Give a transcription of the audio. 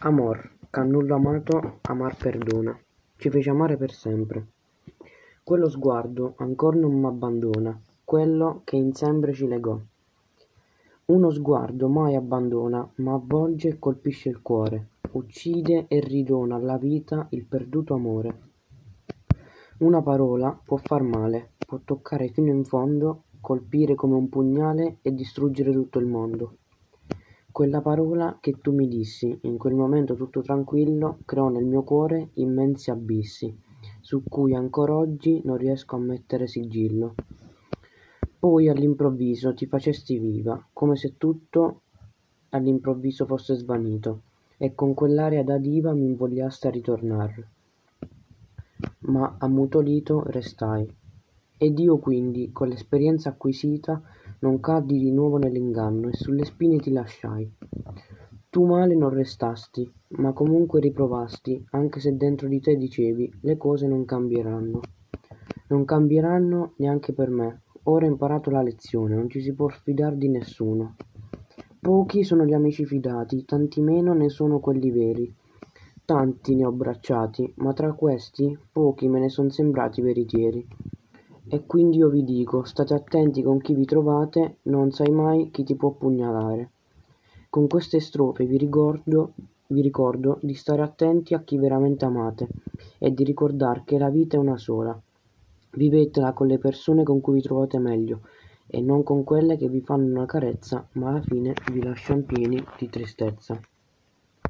Amor, ch'a nullo amato amar perdona, ci fece amare per sempre. Quello sguardo ancor non m'abbandona, quello che in sempre ci legò. Uno sguardo mai abbandona, ma avvolge e colpisce il cuore, uccide e ridona alla vita il perduto amore. Una parola può far male, può toccare fino in fondo, colpire come un pugnale e distruggere tutto il mondo. Quella parola che tu mi dissi, in quel momento tutto tranquillo, creò nel mio cuore immensi abissi, su cui ancor oggi non riesco a mettere sigillo. Poi all'improvviso ti facesti viva, come se tutto all'improvviso fosse svanito, e con quell'aria da diva m'invogliaste a ritornar. Ma ammutolito restai. Ed io quindi, con l'esperienza acquisita, non caddi di nuovo nell'inganno e sulle spine ti lasciai. Tu male non restasti, ma comunque riprovasti, anche se dentro di te dicevi le cose non cambieranno. Non cambieranno neanche per me. Ora ho imparato la lezione, non ci si può fidar di nessuno. Pochi sono gli amici fidati, tanti meno ne sono quelli veri. Tanti ne ho abbracciati, ma tra questi pochi me ne son sembrati veritieri. E quindi io vi dico, state attenti con chi vi trovate, non sai mai chi ti può pugnalare. Con queste strofe vi ricordo, vi ricordo di stare attenti a chi veramente amate e di ricordar che la vita è una sola. Vivetela con le persone con cui vi trovate meglio e non con quelle che vi fanno una carezza ma alla fine vi lasciano pieni di tristezza.